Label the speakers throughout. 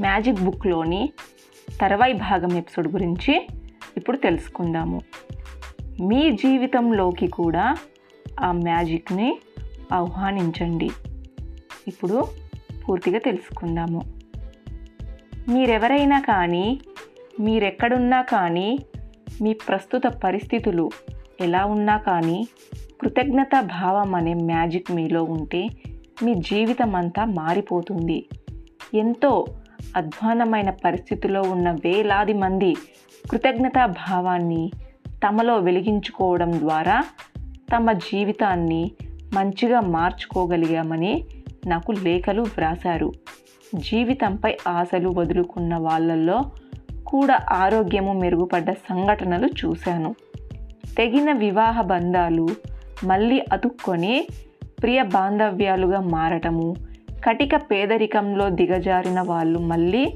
Speaker 1: Magic బుక్లోని తర్వాయి భాగం episode గురించి ఇప్పుడు తెలుసుకుందాము. మీ జీవితంలోకి కూడా ఆ మ్యాజిక్ని ఆహ్వానించండి. ఇప్పుడు పూర్తిగా తెలుసుకుందాము. మీరెవరైనా కానీ మీరెక్కడున్నా కానీ మీ ప్రస్తుత పరిస్థితులు ఎలా ఉన్నా కానీ కృతజ్ఞత భావం అనే మ్యాజిక్ మీలో ఉంటే మీ జీవితం అంతా మారిపోతుంది. ఎంతో అధ్వానమైన పరిస్థితిలో ఉన్న వేలాది మంది కృతజ్ఞతా భావాన్ని తమలో వెలిగించుకోవడం ద్వారా తమ జీవితాన్ని మంచిగా మార్చుకోగలిగామని నాకు లేఖలు వ్రాశారు. జీవితంపై ఆశలు వదులుకున్న వాళ్ళల్లో కూడా ఆరోగ్యము మెరుగుపడ్డ సంఘటనలు చూశాను. తెగిన వివాహ బంధాలు మళ్ళీ అతుక్కొని ప్రియ బాంధవ్యాలుగా మారటము కటిక పేదరికంలో దిగజారిన వాళ్ళు మళ్ళీ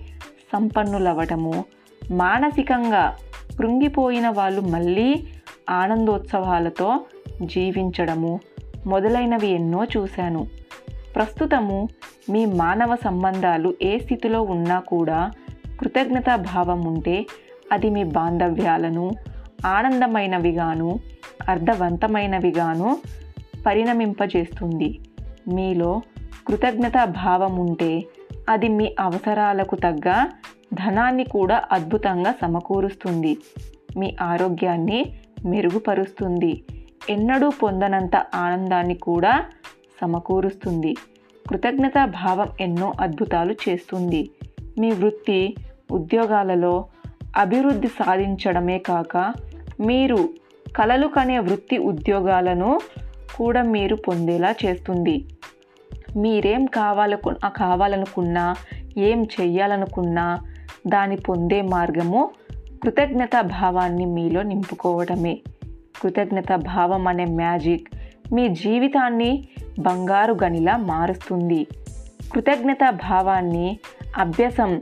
Speaker 1: సంపన్నులవ్వటము మానసికంగా కృంగిపోయిన వాళ్ళు మళ్ళీ ఆనందోత్సవాలతో జీవించడము మొదలైనవి ఎన్నో చూశాను. ప్రస్తుతము మీ మానవ సంబంధాలు ఏ స్థితిలో ఉన్నా కూడా కృతజ్ఞతా భావం ఉంటే అది మీ బాంధవ్యాలను ఆనందమైనవిగాను అర్థవంతమైనవిగాను పరిణమింపజేస్తుంది. మీలో కృతజ్ఞతా భావం ఉంటే అది మీ అవసరాలకు తగ్గ ధనాన్ని కూడా అద్భుతంగా సమకూరుస్తుంది. మీ ఆరోగ్యాన్ని మెరుగుపరుస్తుంది. ఎన్నడూ పొందనంత ఆనందాన్ని కూడా సమకూరుస్తుంది. కృతజ్ఞతా భావం ఎన్నో అద్భుతాలు చేస్తుంది. మీ వృత్తి ఉద్యోగాలలో అభివృద్ధి సాధించడమే కాక మీరు కలలు కనే వృత్తి ఉద్యోగాలను కూడా మీరు పొందేలా చేస్తుంది. మీరేం కావాలకు కావాలనుకున్నా ఏం చెయ్యాలనుకున్నా దాన్ని పొందే మార్గము కృతజ్ఞత భావాన్ని మీలో నింపుకోవడమే. కృతజ్ఞత భావం అనే మ్యాజిక్ మీ జీవితాన్ని బంగారు గనిలా మారుస్తుంది. కృతజ్ఞత భావాన్ని అభ్యాసం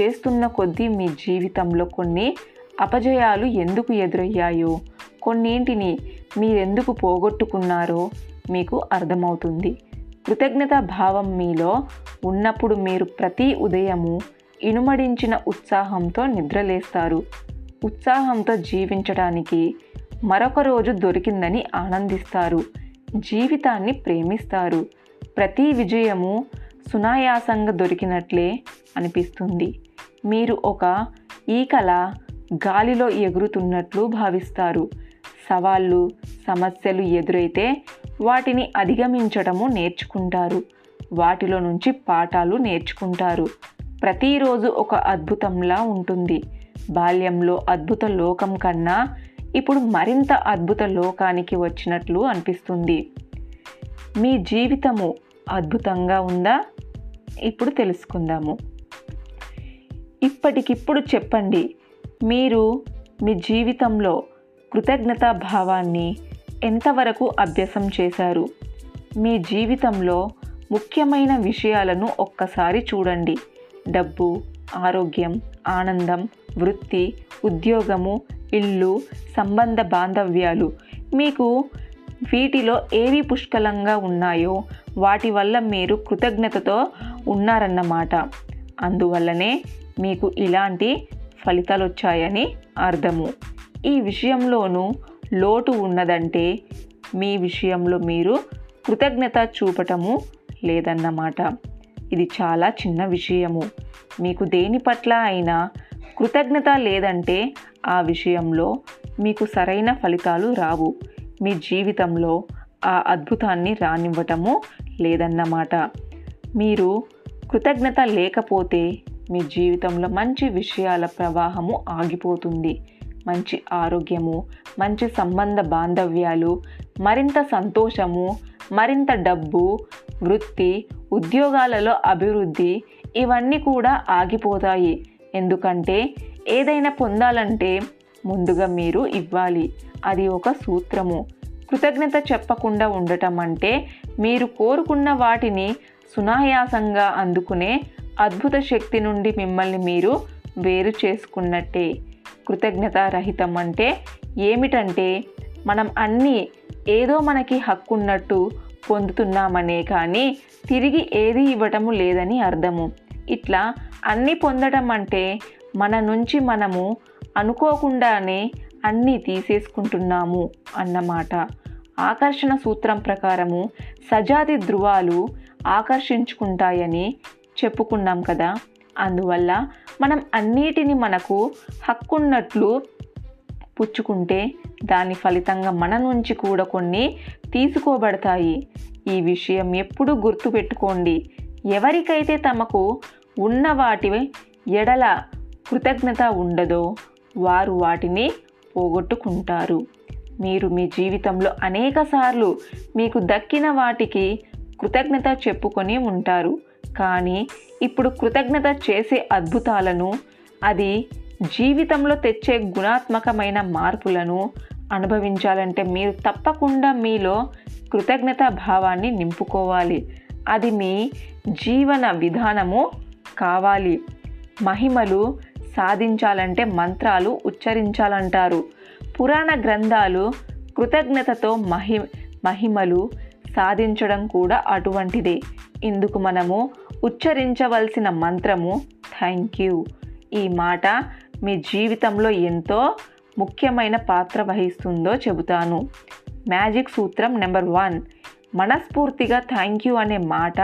Speaker 1: చేస్తున్న కొద్దీ మీ జీవితంలో కొన్ని అపజయాలు ఎందుకు ఎదురయ్యాయో కొన్నింటిని మీరెందుకు పోగొట్టుకున్నారో మీకు అర్థమవుతుంది. కృతజ్ఞత భావం మీలో ఉన్నప్పుడు మీరు ప్రతి ఉదయము ఇనుమడించిన ఉత్సాహంతో నిద్రలేస్తారు. ఉత్సాహంతో జీవించడానికి మరొక రోజు దొరికిందని ఆనందిస్తారు. జీవితాన్ని ప్రేమిస్తారు. ప్రతి విజయము సునాయాసంగా దొరికినట్లే అనిపిస్తుంది. మీరు ఒక ఈకల గాలిలో ఎగురుతున్నట్లు భావిస్తారు. సవాళ్ళు సమస్యలు ఎదురైతే వాటిని అధిగమించడము నేర్చుకుంటారు. వాటిలో నుంచి పాఠాలు నేర్చుకుంటారు. ప్రతిరోజు ఒక అద్భుతంలా ఉంటుంది. బాల్యంలో అద్భుత లోకం కన్నా ఇప్పుడు మరింత అద్భుత లోకానికి వచ్చినట్లు అనిపిస్తుంది. మీ జీవితము అద్భుతంగా ఉందా? ఇప్పుడు తెలుసుకుందాము. ఇప్పటికిప్పుడు చెప్పండి. మీరు మీ జీవితంలో కృతజ్ఞతా భావాన్ని ఎంతవరకు అభ్యసం చేశారు? మీ జీవితంలో ముఖ్యమైన విషయాలను ఒక్కసారి చూడండి. డబ్బు ఆరోగ్యం ఆనందం వృత్తి ఉద్యోగము ఇల్లు సంబంధ బాంధవ్యాలు. మీకు వీటిలో ఏవి పుష్కలంగా ఉన్నాయో వాటి వల్ల మీరు కృతజ్ఞతతో ఉన్నారన్నమాట. అందువల్లనే మీకు ఇలాంటి ఫలితాలు వచ్చాయని అర్థము. ఈ విషయంలోనూ లోటు ఉన్నదంటే మీ విషయంలో మీరు కృతజ్ఞత చూపటము లేదన్నమాట. ఇది చాలా చిన్న విషయము. మీకు దేని పట్ల అయినా కృతజ్ఞత లేదంటే ఆ విషయంలో మీకు సరైన ఫలితాలు రావు. మీ జీవితంలో ఆ అద్భుతాన్ని రానివ్వటము లేదన్నమాట. మీరు కృతజ్ఞత లేకపోతే మీ జీవితంలో మంచి విషయాల ప్రవాహము ఆగిపోతుంది. మంచి ఆరోగ్యము మంచి సంబంధ బాంధవ్యాలు మరింత సంతోషము మరింత డబ్బు వృత్తి ఉద్యోగాలలో అభివృద్ధి ఇవన్నీ కూడా ఆగిపోతాయి. ఎందుకంటే ఏదైనా పొందాలంటే ముందుగా మీరు ఇవ్వాలి. అది ఒక సూత్రము. కృతజ్ఞత చెప్పకుండా ఉండటం అంటే మీరు కోరుకున్న వాటిని సునాయాసంగా అందుకునే అద్భుత శక్తి నుండి మిమ్మల్ని మీరు వేరు చేసుకున్నట్టే. కృతజ్ఞత రహితం అంటే ఏమిటంటే మనం అన్నీ ఏదో మనకి హక్కున్నట్టు పొందుతున్నామనే కానీ తిరిగి ఏది ఇవ్వటము లేదని అర్థము. ఇట్లా అన్నీ పొందడం అంటే మన నుంచి మనము అనుకోకుండానే అన్నీ తీసేసుకుంటున్నాము అన్నమాట. ఆకర్షణ సూత్రం ప్రకారము సజాతి ధృవాలు ఆకర్షించుకుంటాయని చెప్పుకున్నాం కదా. అందువల్ల మనం అన్నిటిని మనకు హక్కున్నట్లు పుచ్చుకుంటే దాని ఫలితంగా మన నుంచి కూడా కొన్ని తీసుకోబడతాయి. ఈ విషయం ఎప్పుడూ గుర్తుపెట్టుకోండి. ఎవరికైతే తమకు ఉన్న వాటి ఎడల కృతజ్ఞత ఉండదో వారు వాటిని పోగొట్టుకుంటారు. మీరు మీ జీవితంలో అనేకసార్లు మీకు దక్కిన వాటికి కృతజ్ఞత చెప్పుకొని ఉంటారు. కానీ ఇప్పుడు కృతజ్ఞత చేసే అద్భుతాలను అది జీవితంలో తెచ్చే గుణాత్మకమైన మార్పులను అనుభవించాలంటే మీరు తప్పకుండా మీలో కృతజ్ఞత భావాన్ని నింపుకోవాలి. అది మీ జీవన విధానము కావాలి. మహిమలు సాధించాలంటే మంత్రాలు ఉచ్చరించాలంటారు. పురాణ గ్రంథాలు కృతజ్ఞతతో మహి మహిమలు సాధించడం కూడా అటువంటిదే. ఇందుకు మనము ఉచ్చరించవలసిన మంత్రము థ్యాంక్ యూ ఈ మాట మీ జీవితంలో ఎంతో ముఖ్యమైన పాత్ర వహిస్తుందో చెబుతాను. మ్యాజిక్ సూత్రం నెంబర్ వన్ మనస్ఫూర్తిగా థ్యాంక్ యూ అనే మాట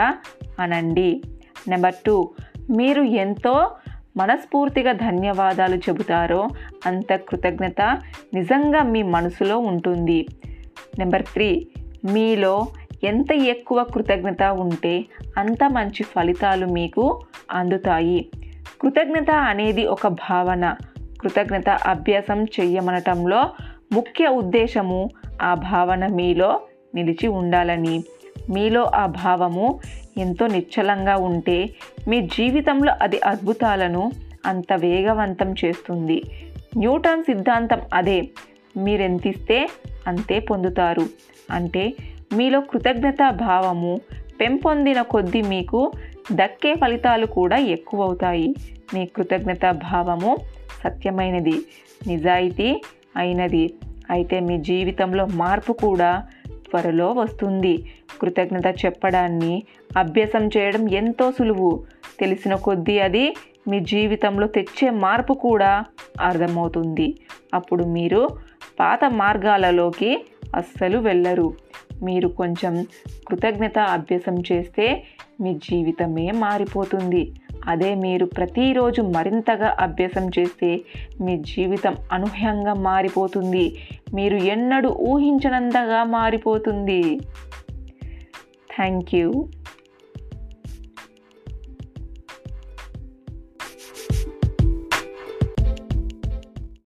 Speaker 1: అనండి. నెంబర్ టూ మీరు ఎంతో మనస్ఫూర్తిగా ధన్యవాదాలు చెబుతారో అంత కృతజ్ఞత నిజంగా మీ మనసులో ఉంటుంది. నెంబర్ త్రీ మీలో ఎంత ఎక్కువ కృతజ్ఞత ఉంటే అంత మంచి ఫలితాలు మీకు అందుతాయి. కృతజ్ఞత అనేది ఒక భావన. కృతజ్ఞత అభ్యాసం చెయ్యమనటంలో ముఖ్య ఉద్దేశము ఆ భావన మీలో నిలిచి ఉండాలని. మీలో ఆ భావము ఎంతో నిశ్చలంగా ఉంటే మీ జీవితంలో అది అద్భుతాలను అంత వేగవంతం చేస్తుంది. న్యూటన్ సిద్ధాంతం అదే. మీరెంతిస్తే అంతే పొందుతారు. అంటే మీలో కృతజ్ఞత భావము పెంపొందిన కొద్దీ మీకు దక్కే ఫలితాలు కూడా ఎక్కువవుతాయి. మీ కృతజ్ఞత భావము సత్యమైనది నిజాయితీ అయినది. అయితే మీ జీవితంలో మార్పు కూడా త్వరలో వస్తుంది. కృతజ్ఞత చెప్పడాన్ని అభ్యాసం చేయడం ఎంతో సులువు. తెలిసిన కొద్దీ అది మీ జీవితంలో తెచ్చే మార్పు కూడా అర్థమవుతుంది. అప్పుడు మీరు పాత మార్గాలలోకి అస్సలు వెళ్ళరు. మీరు కొంచెం కృతజ్ఞత అభ్యాసం చేస్తే మీ జీవితమే మారిపోతుంది. అదే మీరు ప్రతిరోజు మరింతగా అభ్యాసం చేస్తే మీ జీవితం అనూహ్యంగా మారిపోతుంది. మీరు ఎన్నడూ ఊహించనంతగా మారిపోతుంది. Thank you.